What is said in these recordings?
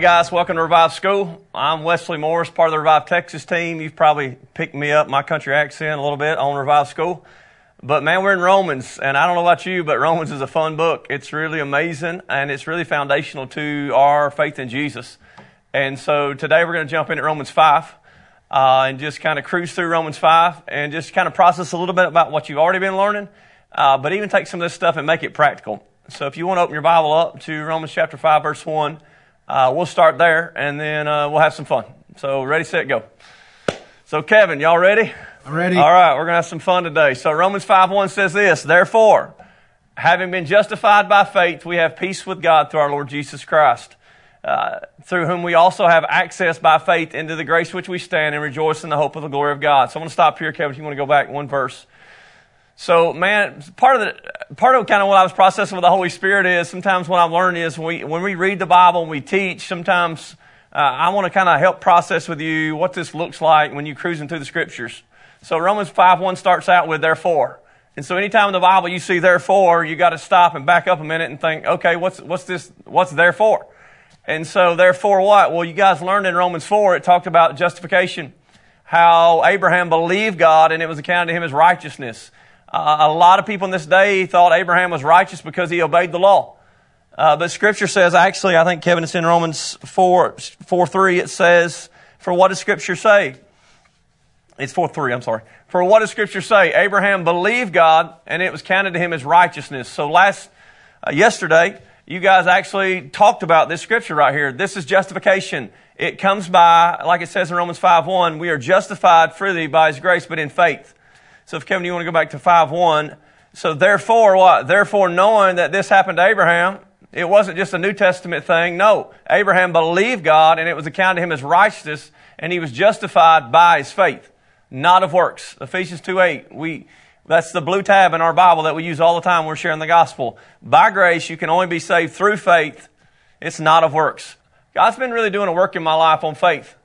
Guys, welcome to Revive School. I'm Wesley Morris, part of the Revive Texas team. You've probably picked me up my country accent a little bit on Revive School. But man, we're in Romans, and I don't know about you, but Romans is a fun book. It's really amazing, and it's really foundational to our faith in Jesus. And so today we're going to jump into Romans 5 uh, and just kind of cruise through Romans 5 and just kind of process a little bit about what you've already been learning, uh, but even take some of this stuff and make it practical. So if you want to open your Bible up to Romans chapter 5, verse 1, uh, we'll start there and then uh, we'll have some fun. So, ready, set, go. So, Kevin, y'all ready? I'm ready. All right, we're going to have some fun today. So, Romans 5 1 says this Therefore, having been justified by faith, we have peace with God through our Lord Jesus Christ, uh, through whom we also have access by faith into the grace which we stand and rejoice in the hope of the glory of God. So, I'm going to stop here, Kevin, if you want to go back one verse. So, man, part of the part of kind of what I was processing with the Holy Spirit is sometimes what I've learned is when we when we read the Bible and we teach, sometimes uh, I want to kind of help process with you what this looks like when you're cruising through the Scriptures. So Romans five one starts out with therefore, and so anytime in the Bible you see therefore, you got to stop and back up a minute and think, okay, what's what's this? What's therefore? And so therefore what? Well, you guys learned in Romans four it talked about justification, how Abraham believed God and it was accounted to him as righteousness. Uh, a lot of people in this day thought Abraham was righteous because he obeyed the law. Uh, but scripture says, actually, I think Kevin, it's in Romans 4, 4 3, it says, for what does scripture say? It's 4 3, I'm sorry. For what does scripture say? Abraham believed God and it was counted to him as righteousness. So last, uh, yesterday, you guys actually talked about this scripture right here. This is justification. It comes by, like it says in Romans 5 1, we are justified freely by his grace, but in faith. So if Kevin, you want to go back to 5 1. So therefore, what? Therefore, knowing that this happened to Abraham, it wasn't just a New Testament thing. No. Abraham believed God and it was accounted to him as righteous and he was justified by his faith, not of works. Ephesians 2 8. We, that's the blue tab in our Bible that we use all the time when we're sharing the gospel. By grace, you can only be saved through faith. It's not of works. God's been really doing a work in my life on faith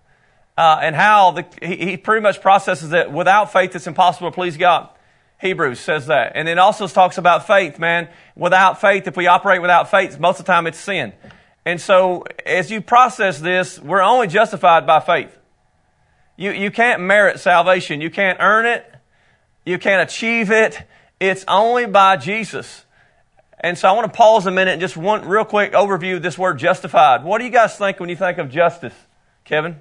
uh, and how the, he, he pretty much processes it. Without faith, it's impossible to please God. Hebrews says that. And it also talks about faith, man. Without faith, if we operate without faith, most of the time it's sin. And so, as you process this, we're only justified by faith. You, you can't merit salvation. You can't earn it. You can't achieve it. It's only by Jesus. And so I want to pause a minute and just one real quick overview of this word justified. What do you guys think when you think of justice? Kevin?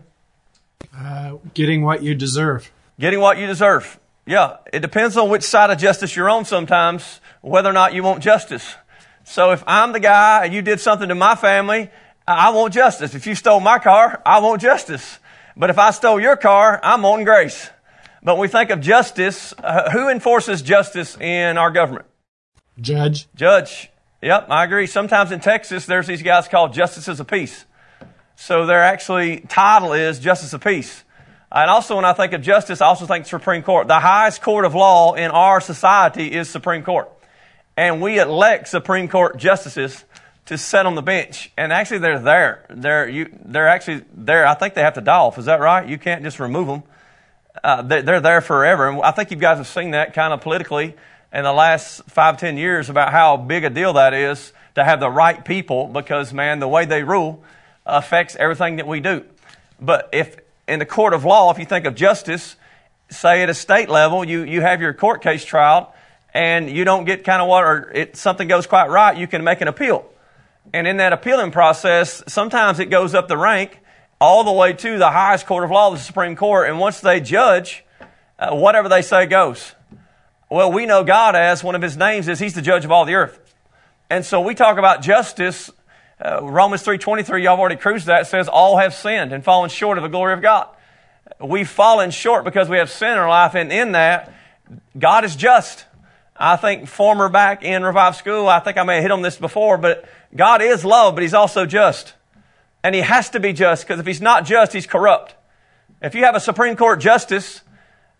Uh, getting what you deserve. Getting what you deserve. Yeah, it depends on which side of justice you're on sometimes, whether or not you want justice. So if I'm the guy and you did something to my family, I want justice. If you stole my car, I want justice. But if I stole your car, I'm wanting grace. But when we think of justice, uh, who enforces justice in our government? Judge. Judge. Yep, I agree. Sometimes in Texas, there's these guys called justices of peace. So their actually title is Justice of Peace. And also when I think of justice, I also think Supreme Court. The highest court of law in our society is Supreme Court. And we elect Supreme Court justices to sit on the bench. And actually they're there. They're, you, they're actually there. I think they have to die off. Is that right? You can't just remove them. Uh, they're, there forever. And I think you guys have seen that kind of politically in the last five, ten years about how big a deal that is to have the right people because, man, the way they rule affects everything that we do. But if in the court of law, if you think of justice, say at a state level, you, you have your court case trial and you don't get kind of what, or it, something goes quite right, you can make an appeal. And in that appealing process, sometimes it goes up the rank all the way to the highest court of law, the Supreme Court. And once they judge, uh, whatever they say goes. Well, we know God as one of his names is he's the judge of all the earth. And so we talk about justice uh, Romans 3.23, y'all have already cruised that, says all have sinned and fallen short of the glory of God. We've fallen short because we have sin in our life, and in that, God is just. I think former back in Revive School, I think I may have hit on this before, but God is love, but He's also just. And He has to be just, because if He's not just, He's corrupt. If you have a Supreme Court justice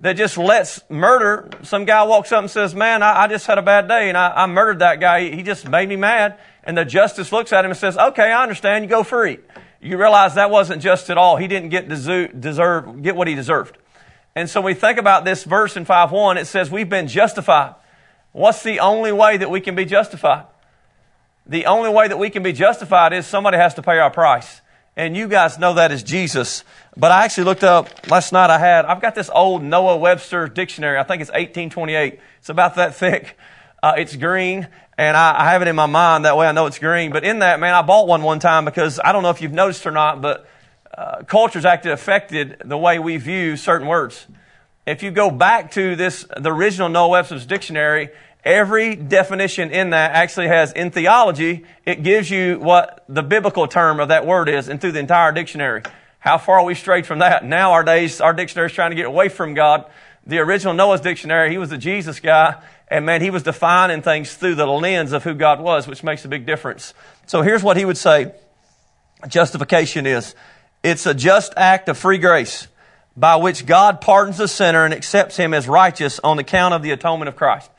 that just lets murder, some guy walks up and says, man, I, I just had a bad day and I, I murdered that guy. He just made me mad. And the justice looks at him and says, okay, I understand. You go free. You realize that wasn't just at all. He didn't get deserve, get what he deserved. And so we think about this verse in 5.1. It says we've been justified. What's the only way that we can be justified? The only way that we can be justified is somebody has to pay our price. And you guys know that as Jesus. But I actually looked up last night. I had, I've got this old Noah Webster dictionary. I think it's 1828. It's about that thick. Uh, it's green and I, I have it in my mind. That way I know it's green. But in that, man, I bought one one time because I don't know if you've noticed or not, but uh, culture's actually affected the way we view certain words. If you go back to this, the original Noah Webster's dictionary, every definition in that actually has, in theology, it gives you what the biblical term of that word is, and through the entire dictionary. How far are we strayed from that? Now our days, our dictionary is trying to get away from God. The original Noah's dictionary, he was a Jesus guy, and man, he was defining things through the lens of who God was, which makes a big difference. So here's what he would say justification is. It's a just act of free grace by which God pardons the sinner and accepts him as righteous on account of the atonement of Christ.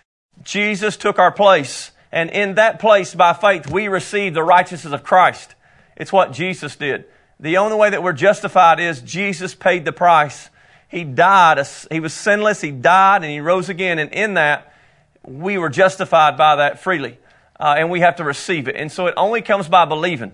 Jesus took our place, and in that place, by faith, we receive the righteousness of Christ. It's what Jesus did. The only way that we're justified is Jesus paid the price. He died. He was sinless. He died and he rose again. And in that, we were justified by that freely. Uh, and we have to receive it. And so it only comes by believing.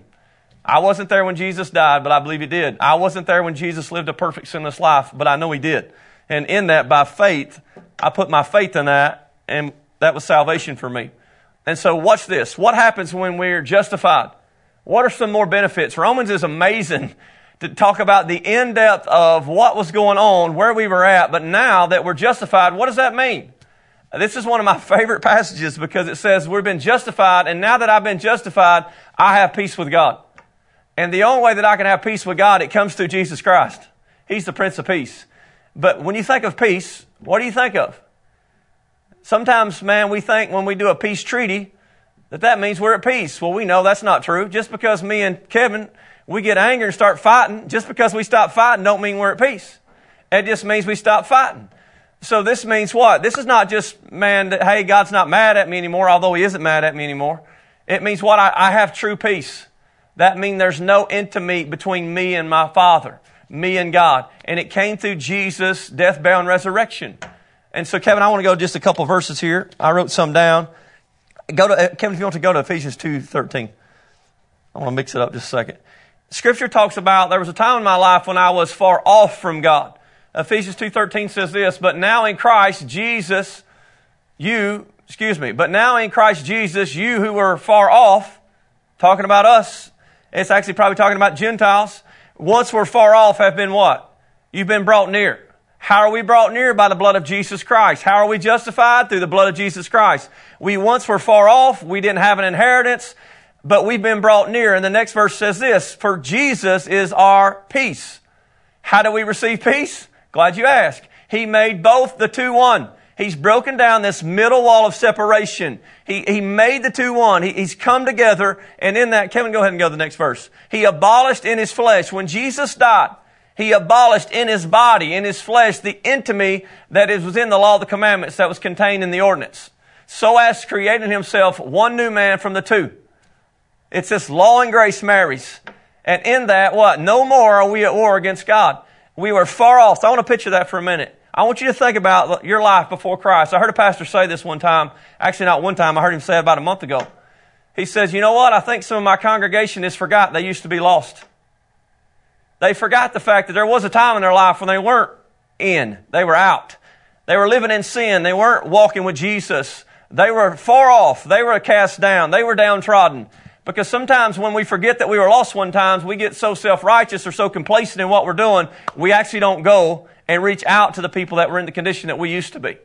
I wasn't there when Jesus died, but I believe he did. I wasn't there when Jesus lived a perfect sinless life, but I know he did. And in that, by faith, I put my faith in that, and that was salvation for me. And so watch this. What happens when we're justified? What are some more benefits? Romans is amazing to talk about the in depth of what was going on, where we were at, but now that we're justified, what does that mean? This is one of my favorite passages because it says we've been justified, and now that I've been justified, I have peace with God. And the only way that I can have peace with God, it comes through Jesus Christ. He's the Prince of Peace. But when you think of peace, what do you think of? Sometimes, man, we think when we do a peace treaty that that means we're at peace. Well, we know that's not true. Just because me and Kevin, we get angry and start fighting, just because we stop fighting don't mean we're at peace. It just means we stop fighting. So this means what? This is not just, man, that, hey, God's not mad at me anymore, although He isn't mad at me anymore. It means what? I, I have true peace. That means there's no intimacy between me and my Father, me and God. And it came through Jesus' death, burial, and resurrection. And so, Kevin, I want to go just a couple verses here. I wrote some down. Go to, uh, Kevin, if you want to go to Ephesians two thirteen. I want to mix it up just a second. Scripture talks about there was a time in my life when I was far off from God. Ephesians 2.13 says this, but now in Christ Jesus, you, excuse me, but now in Christ Jesus, you who were far off, talking about us, it's actually probably talking about Gentiles, once were far off have been what? You've been brought near. How are we brought near? By the blood of Jesus Christ. How are we justified? Through the blood of Jesus Christ. We once were far off. We didn't have an inheritance, but we've been brought near. And the next verse says this, for Jesus is our peace. How do we receive peace? Glad you asked. He made both the two one. He's broken down this middle wall of separation. He, he made the two one. He, he's come together, and in that, Kevin, go ahead and go to the next verse. He abolished in his flesh. When Jesus died, he abolished in his body, in his flesh, the intimacy that is within the law of the commandments that was contained in the ordinance. So as creating himself one new man from the two. It's this law and grace marries. And in that, what? No more are we at war against God. We were far off. So I want to picture that for a minute. I want you to think about your life before Christ. I heard a pastor say this one time. Actually, not one time. I heard him say it about a month ago. He says, you know what? I think some of my congregation has forgot they used to be lost. They forgot the fact that there was a time in their life when they weren't in. They were out. They were living in sin. They weren't walking with Jesus. They were far off. They were cast down. They were downtrodden. Because sometimes when we forget that we were lost one time, we get so self-righteous or so complacent in what we're doing, we actually don't go and reach out to the people that were in the condition that we used to be.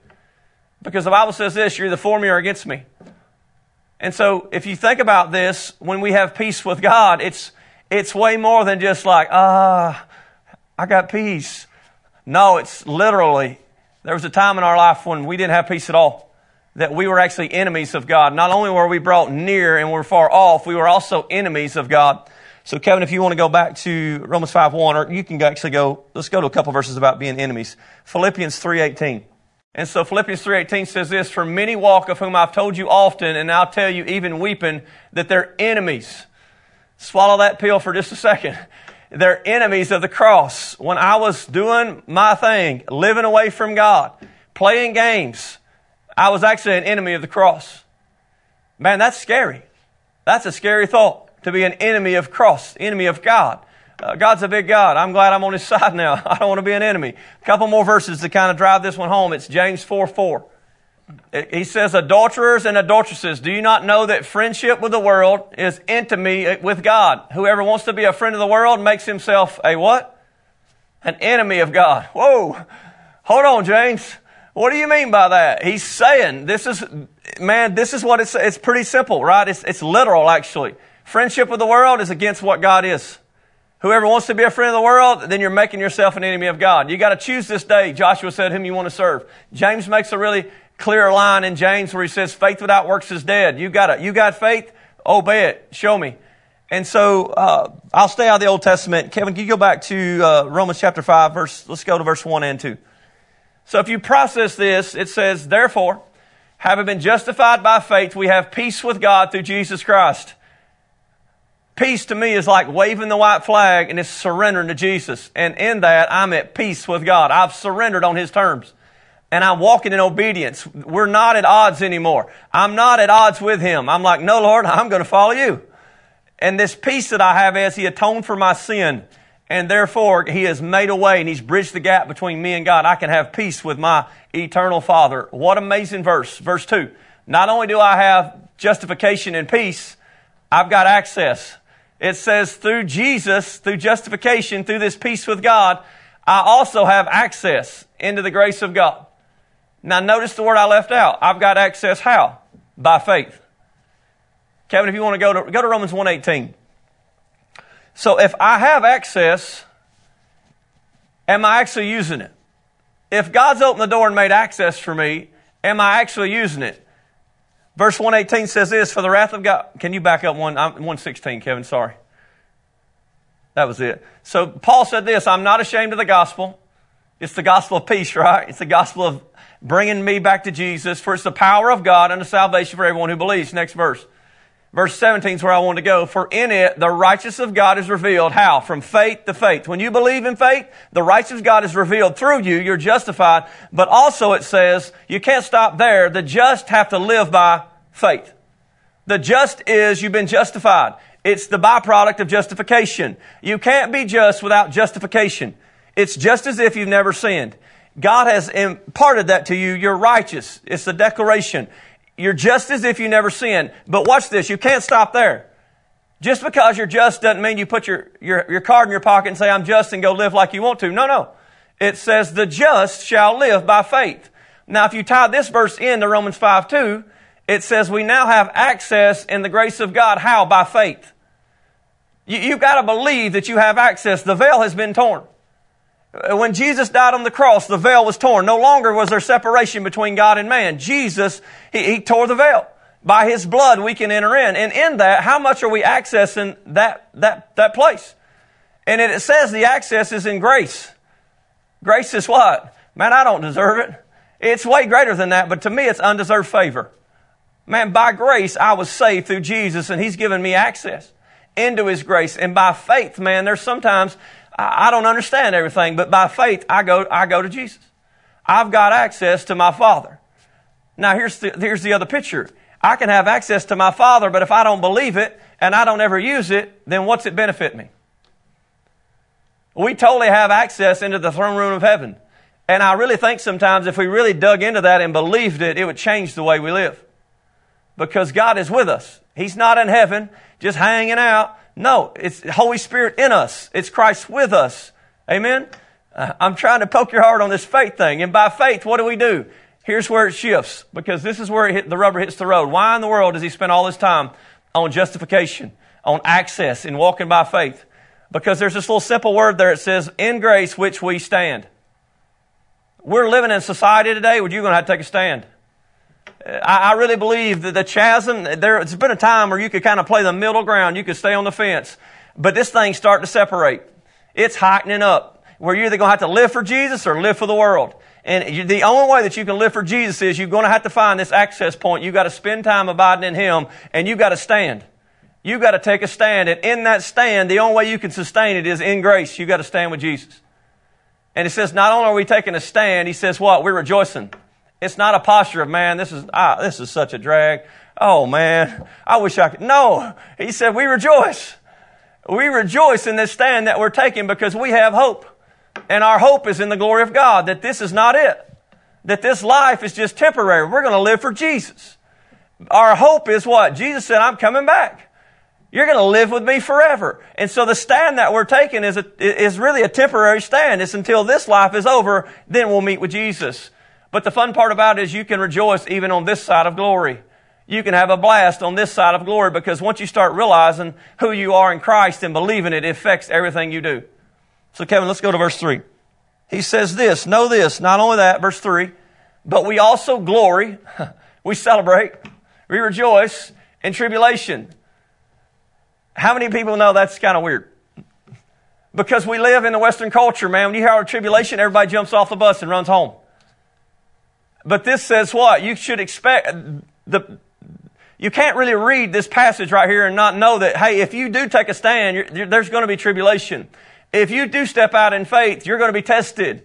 Because the Bible says this, you're either for me or against me. And so if you think about this, when we have peace with God, it's, it's way more than just like, ah, I got peace. No, it's literally, there was a time in our life when we didn't have peace at all that we were actually enemies of God. Not only were we brought near and we were far off, we were also enemies of God. So Kevin, if you want to go back to Romans 5 1, or you can actually go, let's go to a couple verses about being enemies. Philippians 3.18. And so Philippians 3.18 says this, For many walk of whom I've told you often, and I'll tell you even weeping, that they're enemies. Swallow that pill for just a second. They're enemies of the cross. When I was doing my thing, living away from God, playing games, I was actually an enemy of the cross. Man, that's scary. That's a scary thought to be an enemy of cross, enemy of God. Uh, God's a big God. I'm glad I'm on his side now. I don't want to be an enemy. A couple more verses to kind of drive this one home. It's James 4 4. He says, Adulterers and adulteresses, do you not know that friendship with the world is enmity with God? Whoever wants to be a friend of the world makes himself a what? An enemy of God. Whoa. Hold on, James. What do you mean by that? He's saying this is, man, this is what it's, it's pretty simple, right? It's, it's literal, actually. Friendship with the world is against what God is. Whoever wants to be a friend of the world, then you're making yourself an enemy of God. You got to choose this day. Joshua said whom you want to serve. James makes a really clear line in James where he says, faith without works is dead. You got it. You got faith? Obey it. Show me. And so, uh, I'll stay out of the Old Testament. Kevin, can you go back to, uh, Romans chapter 5, verse, let's go to verse 1 and 2. So if you process this, it says, therefore, having been justified by faith, we have peace with God through Jesus Christ. Peace to me is like waving the white flag and it's surrendering to Jesus. And in that, I'm at peace with God. I've surrendered on His terms and I'm walking in obedience. We're not at odds anymore. I'm not at odds with him. I'm like, no, Lord, I'm going to follow you. And this peace that I have as he atoned for my sin, and therefore he has made a way and he's bridged the gap between me and God. I can have peace with my eternal Father. What amazing verse. Verse 2. Not only do I have justification and peace, I've got access. It says through Jesus, through justification, through this peace with God, I also have access into the grace of God. Now notice the word I left out. I've got access how? By faith. Kevin, if you want to go to, go to Romans 1.18. So if I have access, am I actually using it? If God's opened the door and made access for me, am I actually using it? Verse 118 says this, for the wrath of God, can you back up one, 116, Kevin, sorry. That was it. So Paul said this, I'm not ashamed of the gospel. It's the gospel of peace, right? It's the gospel of bringing me back to Jesus, for it's the power of God unto salvation for everyone who believes. Next verse. Verse 17 is where I want to go. For in it, the righteousness of God is revealed. How? From faith to faith. When you believe in faith, the righteousness of God is revealed through you. You're justified. But also it says, you can't stop there. The just have to live by faith. The just is you've been justified. It's the byproduct of justification. You can't be just without justification. It's just as if you've never sinned. God has imparted that to you. You're righteous. It's a declaration. You're just as if you never sinned. But watch this. You can't stop there. Just because you're just doesn't mean you put your, your, your card in your pocket and say, I'm just and go live like you want to. No, no. It says the just shall live by faith. Now, if you tie this verse into Romans 5 2, it says we now have access in the grace of God. How? By faith. You, you've got to believe that you have access. The veil has been torn. Uh, when Jesus died on the cross, the veil was torn. No longer was there separation between God and man. Jesus, he, he tore the veil. By His blood, we can enter in. And in that, how much are we accessing that, that, that place? And it says the access is in grace. Grace is what? Man, I don't deserve it. It's way greater than that, but to me, it's undeserved favor. Man, by grace, I was saved through Jesus, and He's given me access into His grace. And by faith, man, there's sometimes I don't understand everything, but by faith, I go, I go to Jesus. I've got access to my Father. Now, here's the, here's the other picture. I can have access to my Father, but if I don't believe it and I don't ever use it, then what's it benefit me? We totally have access into the throne room of heaven. And I really think sometimes if we really dug into that and believed it, it would change the way we live. Because God is with us. He's not in heaven, just hanging out. No, it's Holy Spirit in us. It's Christ with us. Amen? Uh, I'm trying to poke your heart on this faith thing. And by faith, what do we do? Here's where it shifts because this is where hit, the rubber hits the road. Why in the world does he spend all his time on justification, on access, in walking by faith? Because there's this little simple word there. It says, in grace which we stand. We're living in society today where you're going to have to take a stand. I, really believe that the chasm, there's been a time where you could kind of play the middle ground. You could stay on the fence. But this thing's starting to separate. It's heightening up where you're either going to have to live for Jesus or live for the world. And the only way that you can live for Jesus is you're going to have to find this access point. You've got to spend time abiding in Him and you've got to stand. You've got to take a stand. And in that stand, the only way you can sustain it is in grace. You've got to stand with Jesus. And it says, not only are we taking a stand, He says what? We're rejoicing. It's not a posture of, man, this is, ah, this is such a drag. Oh man, I wish I could. No, he said, we rejoice. We rejoice in this stand that we're taking because we have hope. And our hope is in the glory of God, that this is not it. That this life is just temporary. We're going to live for Jesus. Our hope is what? Jesus said, I'm coming back. You're going to live with me forever. And so the stand that we're taking is, a, is really a temporary stand. It's until this life is over, then we'll meet with Jesus. But the fun part about it is you can rejoice even on this side of glory. You can have a blast on this side of glory because once you start realizing who you are in Christ and believing it, it affects everything you do. So Kevin, let's go to verse 3. He says this, know this, not only that, verse 3, but we also glory, we celebrate, we rejoice in tribulation. How many people know that's kind of weird? Because we live in the Western culture, man. When you hear our tribulation, everybody jumps off the bus and runs home. But this says what? You should expect the, you can't really read this passage right here and not know that, hey, if you do take a stand, you're, you're, there's going to be tribulation. If you do step out in faith, you're going to be tested.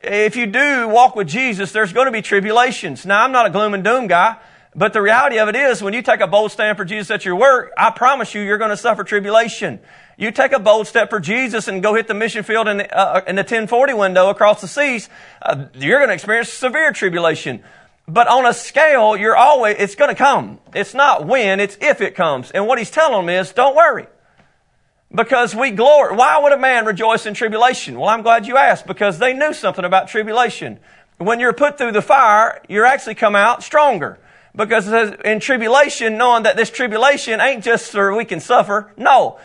If you do walk with Jesus, there's going to be tribulations. Now, I'm not a gloom and doom guy, but the reality of it is when you take a bold stand for Jesus at your work, I promise you, you're going to suffer tribulation. You take a bold step for Jesus and go hit the mission field in the, uh, in the 1040 window across the seas, uh, you're going to experience severe tribulation. But on a scale, you're always, it's going to come. It's not when, it's if it comes. And what he's telling them is, don't worry. Because we glory. Why would a man rejoice in tribulation? Well, I'm glad you asked because they knew something about tribulation. When you're put through the fire, you're actually come out stronger. Because in tribulation, knowing that this tribulation ain't just so we can suffer. No.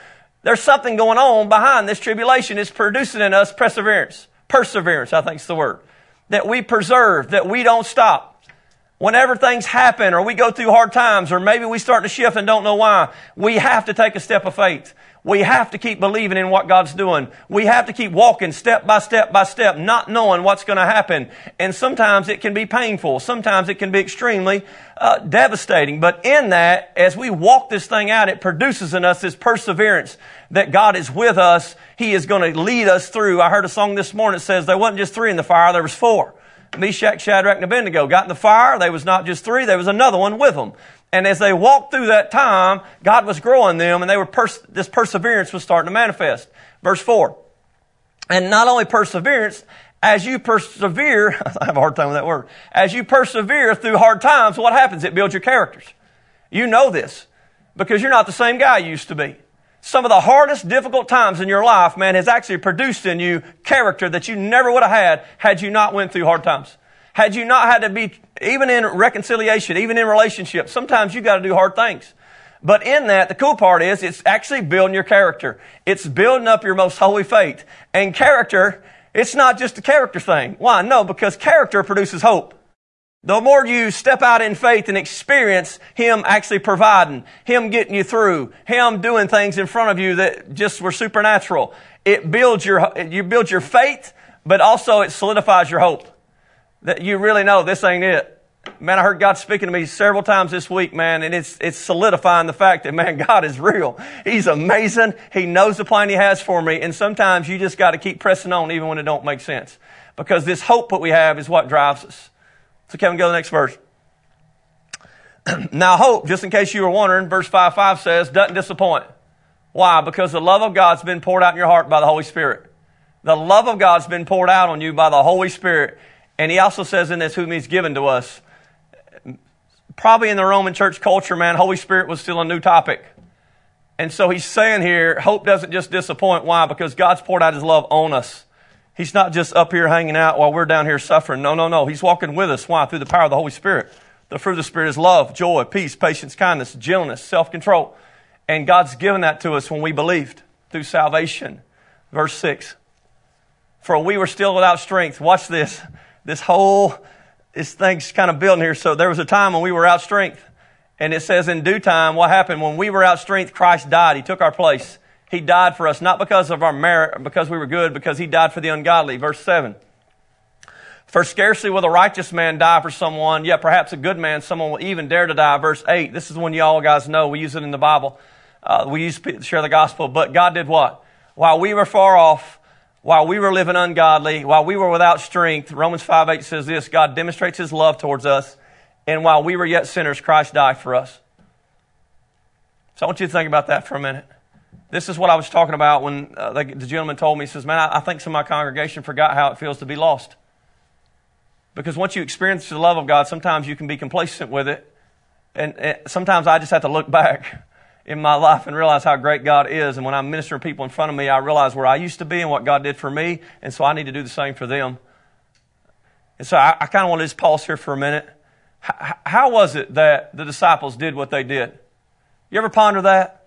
There's something going on behind this tribulation. It's producing in us perseverance. Perseverance, I think is the word. That we preserve, that we don't stop. Whenever things happen or we go through hard times or maybe we start to shift and don't know why, we have to take a step of faith. We have to keep believing in what God's doing. We have to keep walking step by step by step, not knowing what's going to happen. And sometimes it can be painful. Sometimes it can be extremely uh, devastating. But in that, as we walk this thing out, it produces in us this perseverance that God is with us. He is going to lead us through. I heard a song this morning that says there wasn't just three in the fire, there was four. Meshach, Shadrach, and Abednego got in the fire. There was not just three, there was another one with them. And as they walked through that time, God was growing them and they were pers- this perseverance was starting to manifest. Verse 4. And not only perseverance, as you persevere, I have a hard time with that word. As you persevere through hard times, what happens? It builds your characters. You know this because you're not the same guy you used to be some of the hardest, difficult times in your life, man, has actually produced in you character that you never would have had had you not went through hard times. Had you not had to be, even in reconciliation, even in relationships, sometimes you got to do hard things. But in that, the cool part is it's actually building your character. It's building up your most holy faith. And character, it's not just a character thing. Why? No, because character produces hope. The more you step out in faith and experience Him actually providing, Him getting you through, Him doing things in front of you that just were supernatural, it builds your, you build your faith, but also it solidifies your hope. That you really know this ain't it. Man, I heard God speaking to me several times this week, man, and it's, it's solidifying the fact that, man, God is real. He's amazing. He knows the plan He has for me, and sometimes you just got to keep pressing on even when it don't make sense. Because this hope that we have is what drives us. So Kevin, go to the next verse. now hope, just in case you were wondering, verse 5 5 says, doesn't disappoint. Why? Because the love of God's been poured out in your heart by the Holy Spirit. The love of God's been poured out on you by the Holy Spirit. And he also says in this, whom he's given to us. Probably in the Roman church culture, man, Holy Spirit was still a new topic. And so he's saying here, hope doesn't just disappoint. Why? Because God's poured out his love on us. He's not just up here hanging out while we're down here suffering. No, no, no. He's walking with us. Why? Through the power of the Holy Spirit. The fruit of the Spirit is love, joy, peace, patience, kindness, gentleness, self control. And God's given that to us when we believed through salvation. Verse 6. For we were still without strength. Watch this. This whole, this thing's kind of building here. So there was a time when we were out strength. And it says in due time, what happened? When we were out strength, Christ died. He took our place. He died for us, not because of our merit, because we were good, because He died for the ungodly. Verse 7. For scarcely will a righteous man die for someone, yet perhaps a good man, someone will even dare to die. Verse 8. This is one you all guys know. We use it in the Bible. Uh, we use to share the gospel. But God did what? While we were far off, while we were living ungodly, while we were without strength, Romans 5 8 says this God demonstrates His love towards us, and while we were yet sinners, Christ died for us. So I want you to think about that for a minute. This is what I was talking about when uh, the, the, gentleman told me, he says, Man, I, I think some of my congregation forgot how it feels to be lost. Because once you experience the love of God, sometimes you can be complacent with it. And, sometimes I just have to look back in my life and realize how great God is. And when I'm ministering people in front of me, I realize where I used to be and what God did for me. And so I need to do the same for them. And so I, I kind of want to just pause here for a minute. H- how was it that the disciples did what they did? You ever ponder that?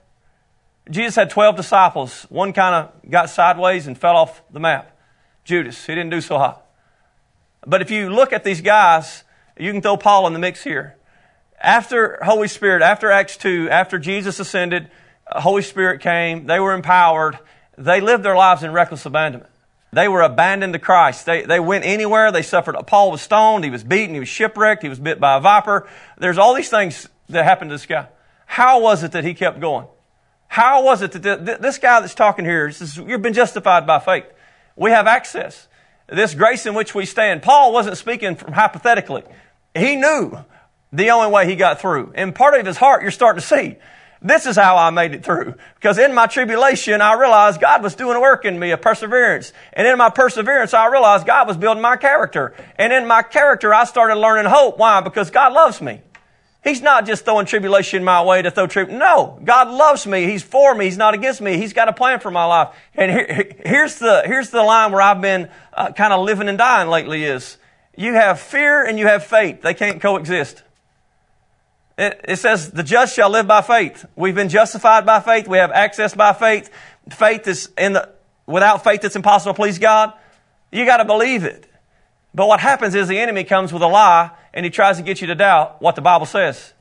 Jesus had 12 disciples. One kind of got sideways and fell off the map. Judas, he didn't do so hot. But if you look at these guys, you can throw Paul in the mix here. After Holy Spirit, after Acts 2, after Jesus ascended, uh, Holy Spirit came, they were empowered, they lived their lives in reckless abandonment. They were abandoned to Christ. They, they went anywhere. They suffered. Paul was stoned. He was beaten. He was shipwrecked. He was bit by a viper. There's all these things that happened to this guy. How was it that he kept going? How was it that this guy that's talking here, says, you've been justified by faith. We have access. This grace in which we stand. Paul wasn't speaking from hypothetically. He knew the only way he got through. And part of his heart, you're starting to see. This is how I made it through. Because in my tribulation, I realized God was doing a work in me, a perseverance. And in my perseverance, I realized God was building my character. And in my character, I started learning hope. Why? Because God loves me. He's not just throwing tribulation my way to throw tribulation. No, God loves me. He's for me. He's not against me. He's got a plan for my life. And here, here's the here's the line where I've been uh, kind of living and dying lately is you have fear and you have faith. They can't coexist. It, it says the just shall live by faith. We've been justified by faith. We have access by faith. Faith is in the without faith it's impossible to please God. You got to believe it. But what happens is the enemy comes with a lie and he tries to get you to doubt what the Bible says.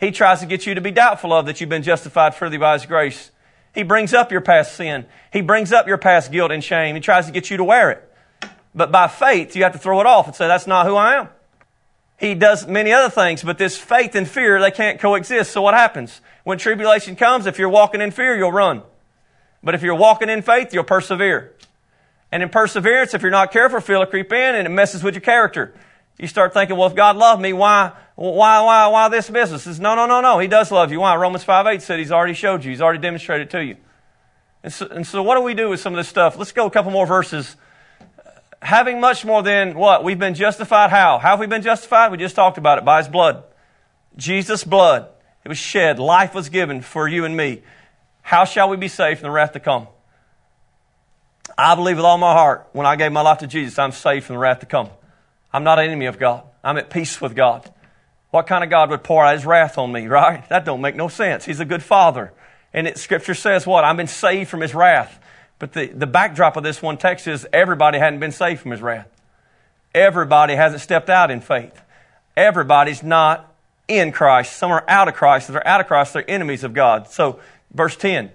He tries to get you to be doubtful of that you've been justified freely by his grace. He brings up your past sin. He brings up your past guilt and shame. He tries to get you to wear it. But by faith, you have to throw it off and say, that's not who I am. He does many other things, but this faith and fear, they can't coexist. So what happens? When tribulation comes, if you're walking in fear, you'll run. But if you're walking in faith, you'll persevere. And in perseverance, if you're not careful, fear will creep in and it messes with your character. You start thinking, well, if God loved me, why, why, why, why this business? Says, no, no, no, no. He does love you. Why? Romans 5 8 said He's already showed you. He's already demonstrated to you. And so, and so what do we do with some of this stuff? Let's go a couple more verses. Having much more than what? We've been justified how? How have we been justified? We just talked about it. By His blood. Jesus' blood. It was shed. Life was given for you and me. How shall we be saved from the wrath to come? I believe with all my heart when I gave my life to Jesus, I'm saved from the wrath to come. I'm not an enemy of God. I'm at peace with God. What kind of God would pour out his wrath on me, right? That don't make no sense. He's a good father. And it, scripture says what? I've been saved from his wrath. But the, the backdrop of this one text is everybody hadn't been saved from his wrath. Everybody hasn't stepped out in faith. Everybody's not in Christ. Some are out of Christ. If they're out of Christ, they're enemies of God. So, verse 10.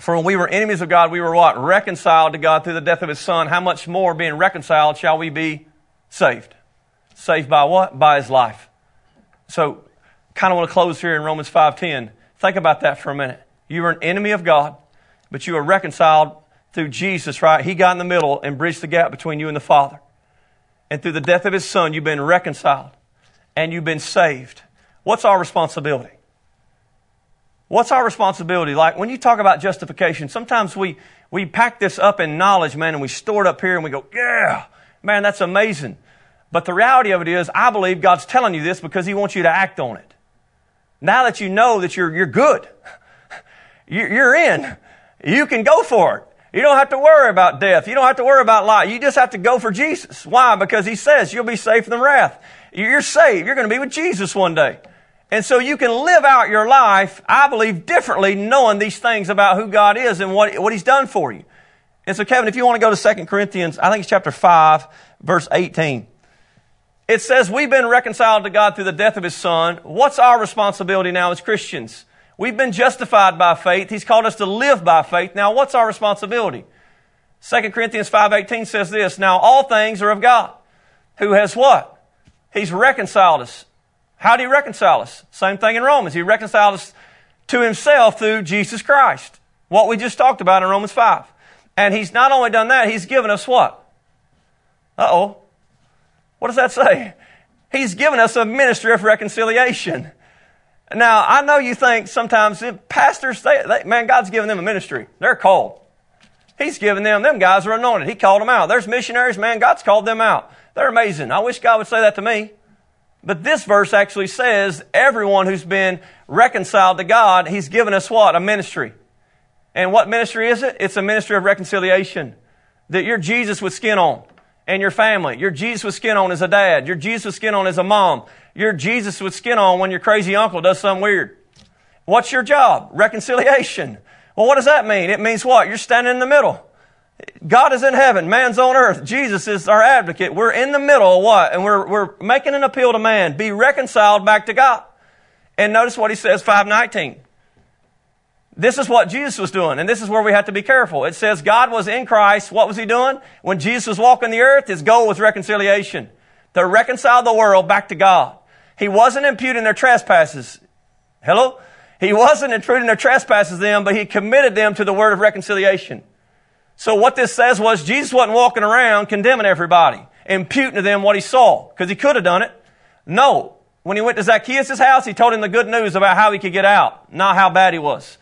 For when we were enemies of God, we were what? Reconciled to God through the death of His Son. How much more, being reconciled, shall we be saved? Saved by what? By His life. So, kind of want to close here in Romans 5.10. Think about that for a minute. You were an enemy of God, but you were reconciled through Jesus, right? He got in the middle and bridged the gap between you and the Father. And through the death of His Son, you've been reconciled and you've been saved. What's our responsibility? What's our responsibility? Like when you talk about justification, sometimes we, we pack this up in knowledge, man, and we store it up here and we go, yeah, man, that's amazing. But the reality of it is, I believe God's telling you this because He wants you to act on it. Now that you know that you're, you're good, you're in, you can go for it. You don't have to worry about death. You don't have to worry about life. You just have to go for Jesus. Why? Because He says you'll be safe from wrath. You're saved. You're going to be with Jesus one day. And so you can live out your life, I believe, differently knowing these things about who God is and what, what He's done for you. And so, Kevin, if you want to go to 2 Corinthians, I think it's chapter 5, verse 18. It says, We've been reconciled to God through the death of His Son. What's our responsibility now as Christians? We've been justified by faith. He's called us to live by faith. Now, what's our responsibility? 2 Corinthians 5.18 says this, Now all things are of God, who has what? He's reconciled us how did he reconcile us? Same thing in Romans. He reconciled us to himself through Jesus Christ. What we just talked about in Romans 5. And he's not only done that, he's given us what? Uh oh. What does that say? He's given us a ministry of reconciliation. Now, I know you think sometimes pastors, they, they, man, God's given them a ministry. They're called. He's given them, them guys are anointed. He called them out. There's missionaries, man, God's called them out. They're amazing. I wish God would say that to me. But this verse actually says everyone who's been reconciled to God, He's given us what? A ministry. And what ministry is it? It's a ministry of reconciliation. That you're Jesus with skin on and your family. You're Jesus with skin on as a dad. You're Jesus with skin on as a mom. You're Jesus with skin on when your crazy uncle does something weird. What's your job? Reconciliation. Well, what does that mean? It means what? You're standing in the middle. God is in heaven, man's on earth. Jesus is our advocate. We're in the middle of what? And we're, we're making an appeal to man. Be reconciled back to God. And notice what he says, 519. This is what Jesus was doing, and this is where we have to be careful. It says God was in Christ. What was he doing? When Jesus was walking the earth, his goal was reconciliation. To reconcile the world back to God. He wasn't imputing their trespasses. Hello? He wasn't intruding their trespasses them, but he committed them to the word of reconciliation. So what this says was Jesus wasn't walking around condemning everybody, imputing to them what he saw, because he could have done it. No. When he went to Zacchaeus' house, he told him the good news about how he could get out, not how bad he was.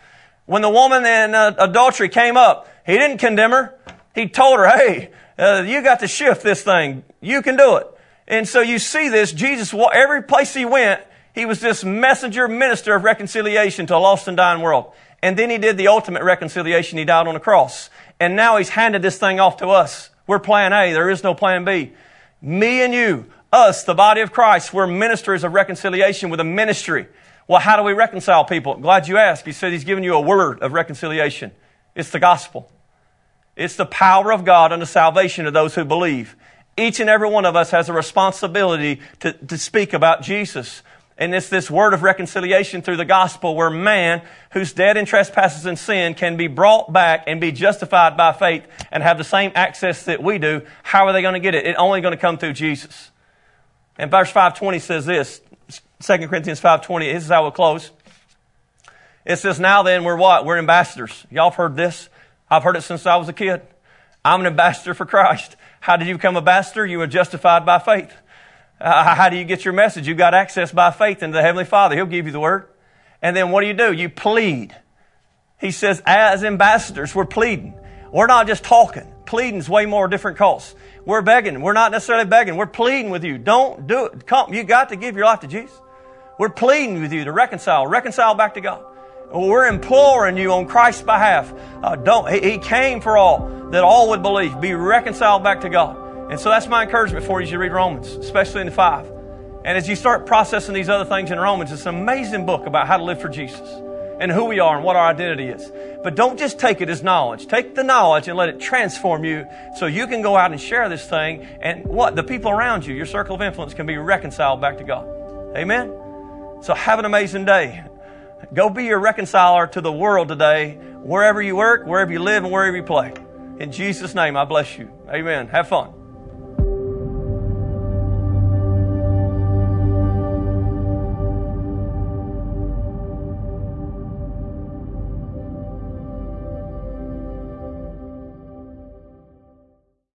When the woman in uh, adultery came up, he didn't condemn her. He told her, hey, uh, you got to shift this thing. You can do it. And so you see this, Jesus, every place he went, he was this messenger minister of reconciliation to a lost and dying world. And then he did the ultimate reconciliation. He died on the cross. And now he's handed this thing off to us. We're plan A. There is no plan B. Me and you, us, the body of Christ, we're ministers of reconciliation with a ministry. Well, how do we reconcile people? Glad you asked. He said he's given you a word of reconciliation. It's the gospel. It's the power of God unto salvation of those who believe. Each and every one of us has a responsibility to, to speak about Jesus. And it's this word of reconciliation through the gospel where man who's dead in trespasses and sin can be brought back and be justified by faith and have the same access that we do. How are they going to get it? It's only going to come through Jesus. And verse 520 says this, 2 Corinthians 520, this is how we'll close. It says, now then, we're what? We're ambassadors. Y'all have heard this? I've heard it since I was a kid. I'm an ambassador for Christ. How did you become a ambassador? You were justified by faith. Uh, how do you get your message? You've got access by faith into the Heavenly Father. He'll give you the word. And then what do you do? You plead. He says, as ambassadors, we're pleading. We're not just talking. Pleading is way more different costs. We're begging. We're not necessarily begging. We're pleading with you. Don't do it. Come. You got to give your life to Jesus. We're pleading with you to reconcile. Reconcile back to God. We're imploring you on Christ's behalf. Uh, don't. He, he came for all that all would believe. Be reconciled back to God. And so that's my encouragement for you as you read Romans, especially in the five. And as you start processing these other things in Romans, it's an amazing book about how to live for Jesus and who we are and what our identity is. But don't just take it as knowledge. Take the knowledge and let it transform you so you can go out and share this thing and what? The people around you, your circle of influence, can be reconciled back to God. Amen? So have an amazing day. Go be your reconciler to the world today, wherever you work, wherever you live, and wherever you play. In Jesus' name, I bless you. Amen. Have fun.